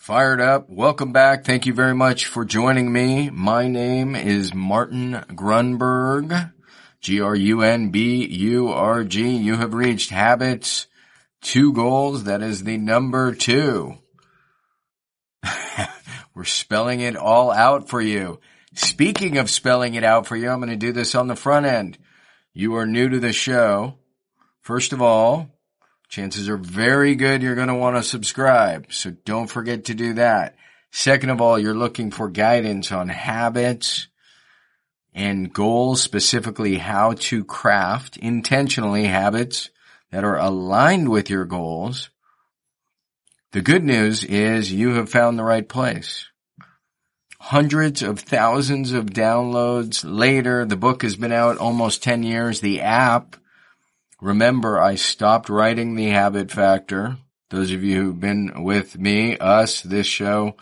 Fired up. Welcome back. Thank you very much for joining me. My name is Martin Grunburg. G-R-U-N-B-U-R-G. You have reached habits, two goals. That is the number two. We're spelling it all out for you. Speaking of spelling it out for you, I'm going to do this on the front end. You are new to the show. First of all, chances are very good you're going to want to subscribe. So don't forget to do that. Second of all, you're looking for guidance on habits and goals, specifically how to craft intentionally habits that are aligned with your goals. The good news is you have found the right place. Hundreds of thousands of downloads later, the book has been out almost 10 years. The app Remember, I stopped writing the habit factor. Those of you who've been with me, us, this show,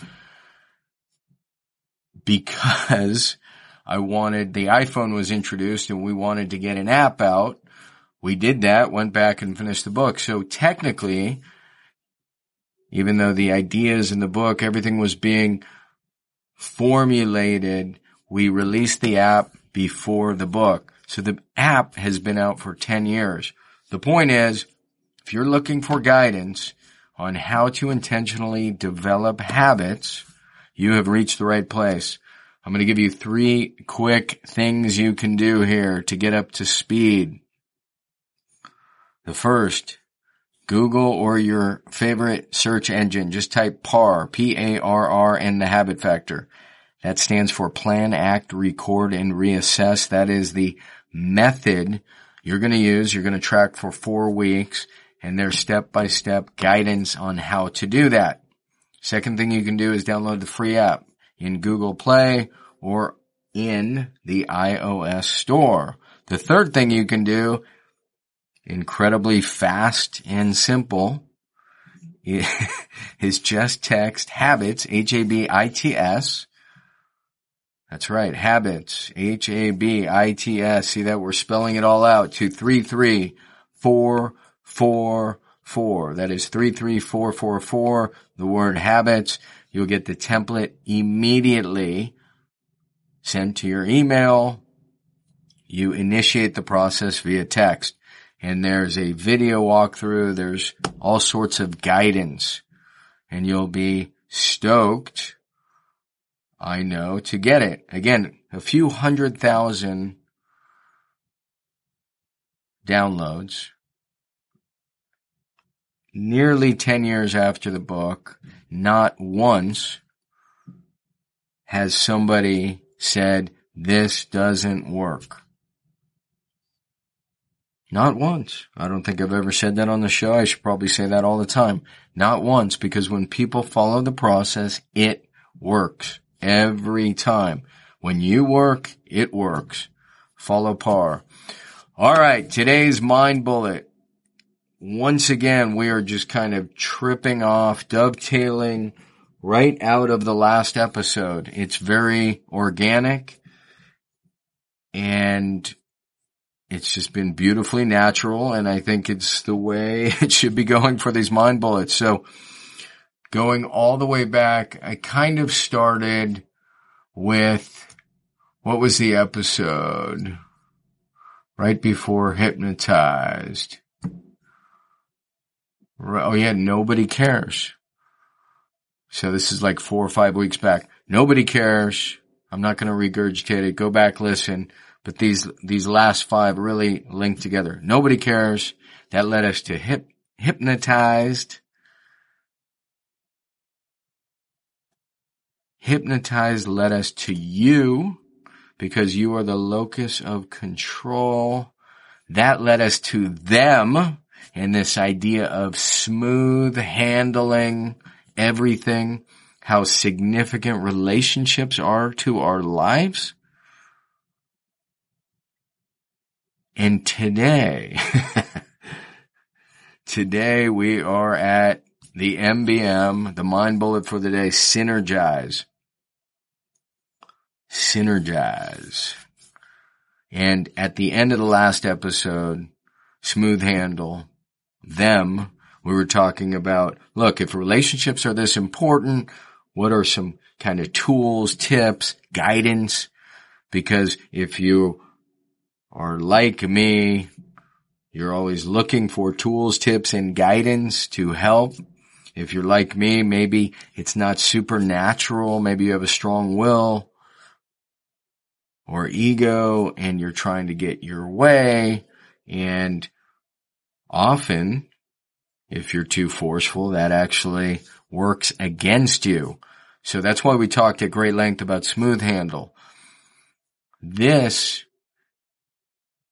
because I wanted, the iPhone was introduced and we wanted to get an app out. We did that, went back and finished the book. So technically, even though the ideas in the book, everything was being formulated, we released the app before the book. So the app has been out for 10 years. The point is, if you're looking for guidance on how to intentionally develop habits, you have reached the right place. I'm going to give you three quick things you can do here to get up to speed. The first, Google or your favorite search engine. Just type PAR, P-A-R-R and the habit factor. That stands for plan, act, record, and reassess. That is the method you're going to use. You're going to track for four weeks and there's step by step guidance on how to do that. Second thing you can do is download the free app in Google Play or in the iOS store. The third thing you can do, incredibly fast and simple, is just text habits, H-A-B-I-T-S, that's right. Habits. H-A-B-I-T-S. See that? We're spelling it all out to 33444. That is 33444. The word habits. You'll get the template immediately sent to your email. You initiate the process via text and there's a video walkthrough. There's all sorts of guidance and you'll be stoked I know to get it. Again, a few hundred thousand downloads. Nearly 10 years after the book, not once has somebody said, this doesn't work. Not once. I don't think I've ever said that on the show. I should probably say that all the time. Not once, because when people follow the process, it works. Every time. When you work, it works. Follow par. All right. Today's mind bullet. Once again, we are just kind of tripping off, dovetailing right out of the last episode. It's very organic and it's just been beautifully natural. And I think it's the way it should be going for these mind bullets. So going all the way back, I kind of started with what was the episode right before hypnotized? Oh yeah, nobody cares. So this is like four or five weeks back. Nobody cares. I'm not going to regurgitate it. Go back, listen. But these, these last five really link together. Nobody cares. That led us to hip, hypnotized. Hypnotized led us to you because you are the locus of control. That led us to them and this idea of smooth handling everything, how significant relationships are to our lives. And today, today we are at the MBM, the mind bullet for the day, synergize. Synergize. And at the end of the last episode, smooth handle, them, we were talking about, look, if relationships are this important, what are some kind of tools, tips, guidance? Because if you are like me, you're always looking for tools, tips, and guidance to help. If you're like me, maybe it's not supernatural. Maybe you have a strong will or ego and you're trying to get your way. And often, if you're too forceful, that actually works against you. So that's why we talked at great length about smooth handle. This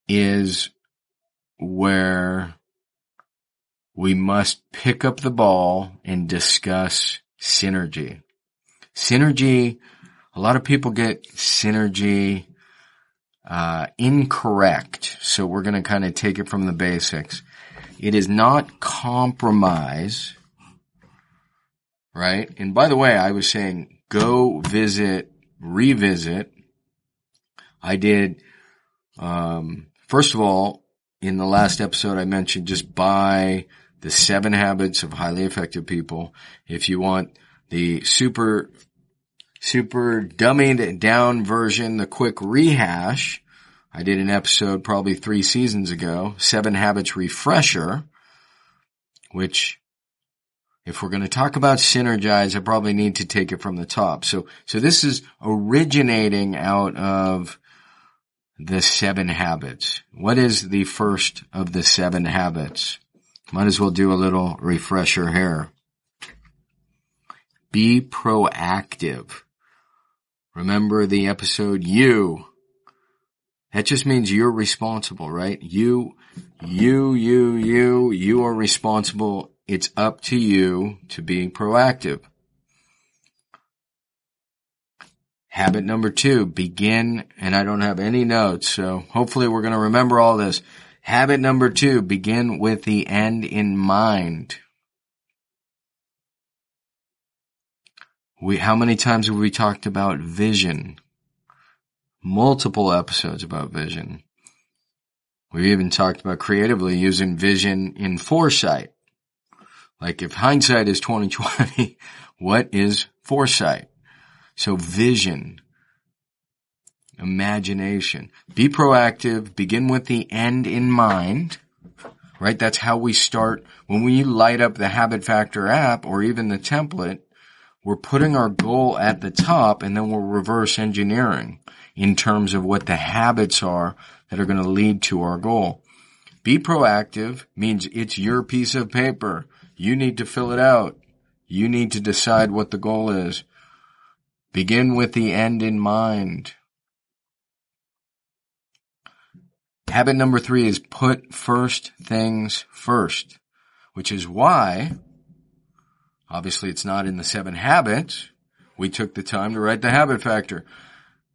is where we must pick up the ball and discuss synergy. Synergy a lot of people get synergy uh, incorrect. So we're going to kind of take it from the basics. It is not compromise, right? And by the way, I was saying go visit, revisit. I did, um, first of all, in the last episode, I mentioned just buy the seven habits of highly effective people. If you want the super super dummied down version, the quick rehash. I did an episode probably three seasons ago, Seven Habits Refresher, which if we're going to talk about synergize, I probably need to take it from the top. So, so this is originating out of the seven habits. What is the first of the seven habits? Might as well do a little refresher here. Be proactive. Remember the episode you. That just means you're responsible, right? You, you, you, you, you are responsible. It's up to you to be proactive. Habit number two, begin, and I don't have any notes, so hopefully we're going to remember all this. Habit number two, begin with the end in mind. We, how many times have we talked about vision? Multiple episodes about vision. We even talked about creatively using vision in foresight. Like if hindsight is 2020, what is foresight? So vision, imagination, be proactive, begin with the end in mind, right? That's how we start when we light up the habit factor app or even the template we're putting our goal at the top and then we're reverse engineering in terms of what the habits are that are going to lead to our goal. Be proactive means it's your piece of paper. You need to fill it out. You need to decide what the goal is. Begin with the end in mind. Habit number three is put first things first, which is why Obviously, it's not in the seven habits. We took the time to write the habit factor.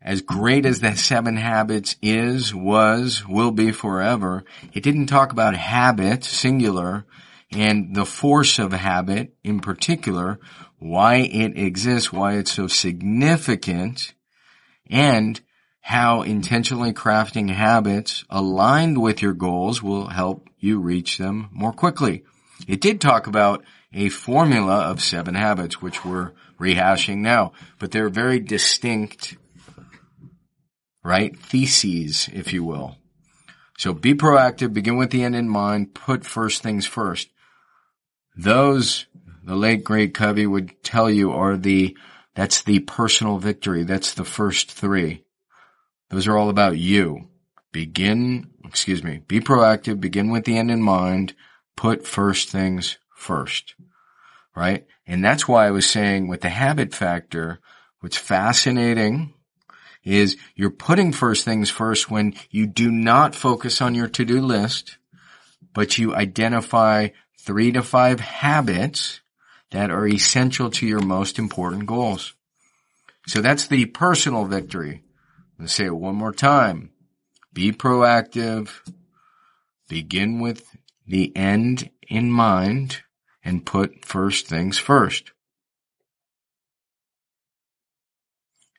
As great as that seven habits is, was, will be forever, it didn't talk about habit, singular, and the force of habit in particular, why it exists, why it's so significant, and how intentionally crafting habits aligned with your goals will help you reach them more quickly. It did talk about a formula of seven habits, which we're rehashing now, but they're very distinct, right? Theses, if you will. So be proactive, begin with the end in mind, put first things first. Those, the late great Covey would tell you are the, that's the personal victory. That's the first three. Those are all about you. Begin, excuse me, be proactive, begin with the end in mind, put first things first. Right? And that's why I was saying with the habit factor, what's fascinating is you're putting first things first when you do not focus on your to-do list, but you identify three to five habits that are essential to your most important goals. So that's the personal victory. Let's say it one more time. Be proactive. Begin with the end in mind and put first things first.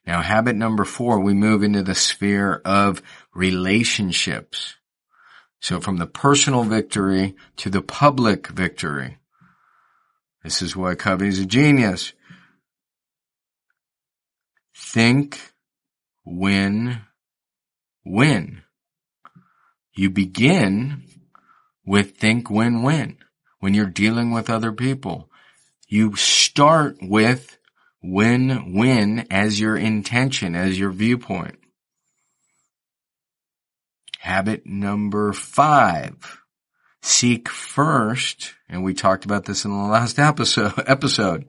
Now habit number four, we move into the sphere of relationships. So from the personal victory to the public victory. This is why Covey's a genius. Think, win, win. You begin with think, win, win when you're dealing with other people. You start with win-win as your intention, as your viewpoint. Habit number five. Seek first, and we talked about this in the last episode, episode.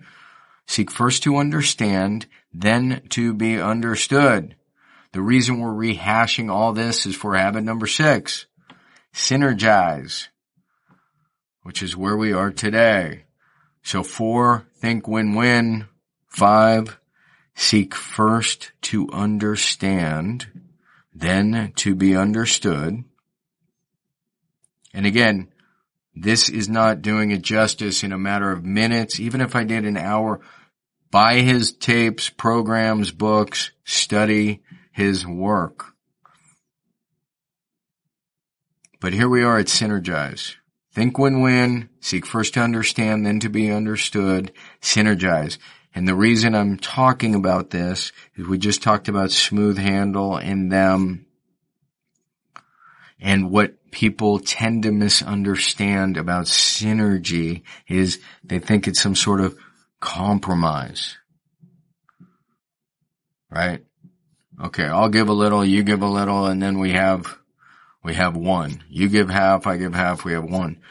Seek first to understand, then to be understood. The reason we're rehashing all this is for habit number six. Synergize which is where we are today. So four, think win-win. Five, seek first to understand, then to be understood. And again, this is not doing it justice in a matter of minutes. Even if I did an hour, buy his tapes, programs, books, study his work. But here we are at Synergize. Think win-win, seek first to understand, then to be understood, synergize. And the reason I'm talking about this is we just talked about smooth handle and them and what people tend to misunderstand about synergy is they think it's some sort of compromise. Right? Okay, I'll give a little, you give a little, and then we have we have one. You give half, I give half, we have one.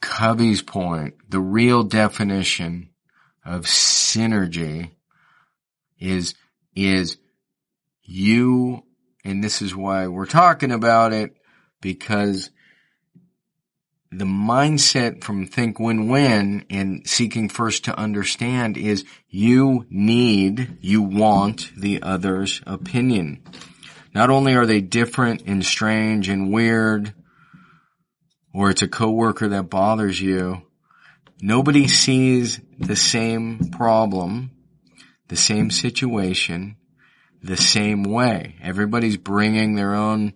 Covey's point, the real definition of synergy is, is you, and this is why we're talking about it, because the mindset from think win-win and seeking first to understand is you need, you want the other's opinion. Not only are they different and strange and weird, or it's a coworker that bothers you, nobody sees the same problem, the same situation, the same way. Everybody's bringing their own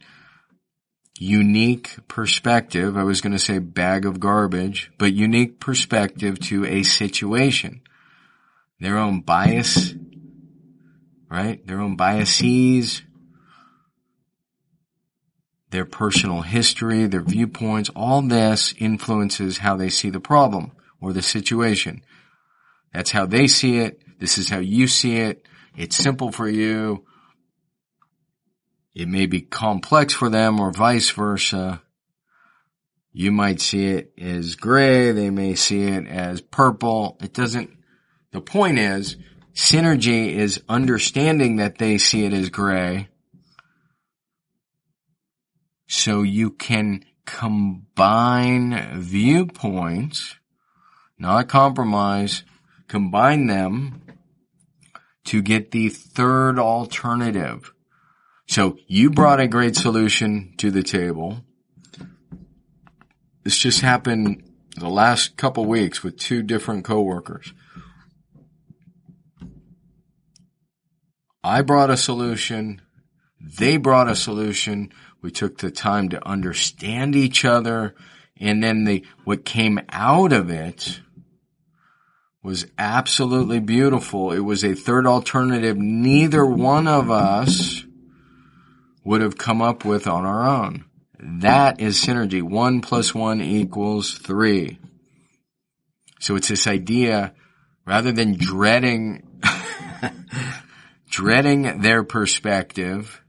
unique perspective. I was going to say bag of garbage, but unique perspective to a situation. Their own bias, right? Their own biases, their personal history, their viewpoints, all this influences how they see the problem or the situation. That's how they see it. This is how you see it. It's simple for you. It may be complex for them or vice versa. You might see it as gray. They may see it as purple. It doesn't, the point is synergy is understanding that they see it as gray so you can combine viewpoints, not compromise, combine them to get the third alternative. So you brought a great solution to the table. This just happened the last couple weeks with two different coworkers. I brought a solution. They brought a solution. We took the time to understand each other. And then the, what came out of it was absolutely beautiful. It was a third alternative neither one of us would have come up with on our own. That is synergy. One plus one equals three. So it's this idea, rather than dreading, dreading their perspective,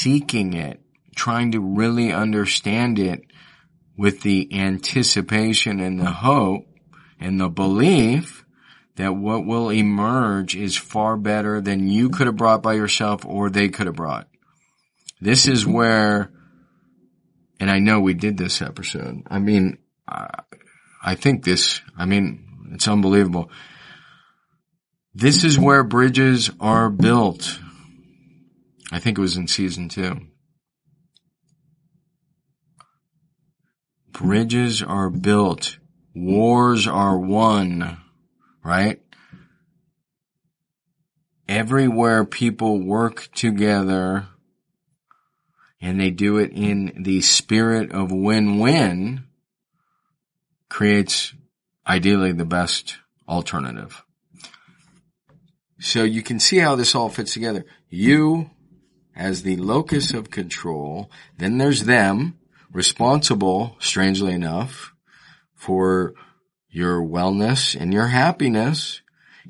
seeking it, trying to really understand it with the anticipation and the hope and the belief that what will emerge is far better than you could have brought by yourself or they could have brought. This is mm-hmm. where and I know we did this episode. I mean, I, I think this, I mean, it's unbelievable. This is where bridges are built. I think it was in season two. Bridges are built. Wars are won, right? Everywhere people work together and they do it in the spirit of win-win creates ideally the best alternative. So you can see how this all fits together. You as the locus of control, then there's them responsible, strangely enough, for your wellness and your happiness.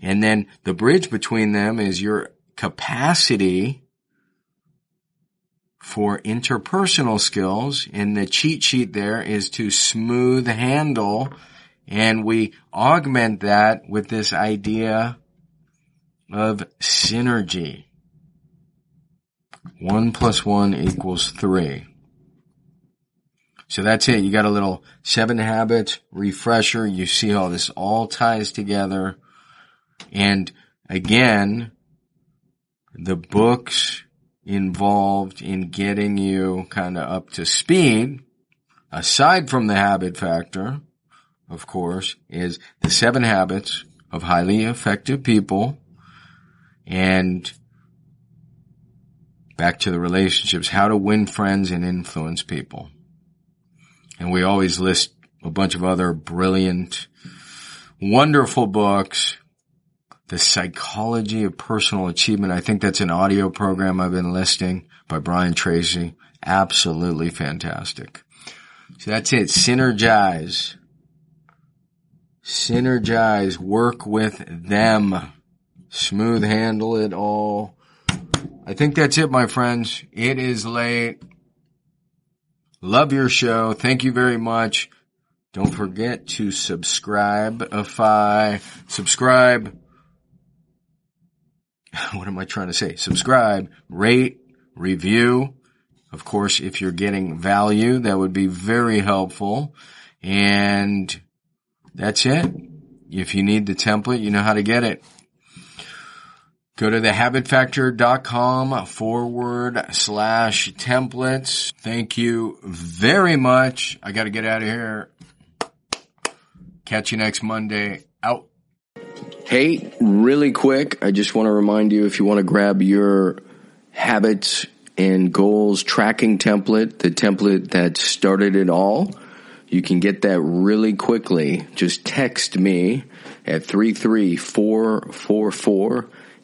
And then the bridge between them is your capacity for interpersonal skills and the cheat sheet there is to smooth handle and we augment that with this idea of synergy. One plus one equals three. So that's it. You got a little seven habits refresher. You see how this all ties together. And again, the books involved in getting you kind of up to speed, aside from the habit factor, of course, is the seven habits of highly effective people and back to the relationships, how to win friends and influence people. And we always list a bunch of other brilliant, wonderful books the Psychology of Personal Achievement. I think that's an audio program I've been listing by Brian Tracy. Absolutely fantastic. So that's it. Synergize. Synergize. Work with them. Smooth handle it all. I think that's it, my friends. It is late. Love your show. Thank you very much. Don't forget to subscribe. If I subscribe what am I trying to say? Subscribe, rate, review. Of course, if you're getting value, that would be very helpful. And that's it. If you need the template, you know how to get it. Go to thehabitfactor.com forward slash templates. Thank you very much. I got to get out of here. Catch you next Monday. Out. Hey, really quick, I just want to remind you if you want to grab your habits and goals tracking template, the template that started it all, you can get that really quickly. Just text me at 33444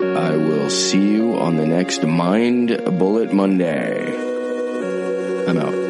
I will see you on the next Mind Bullet Monday. I'm out.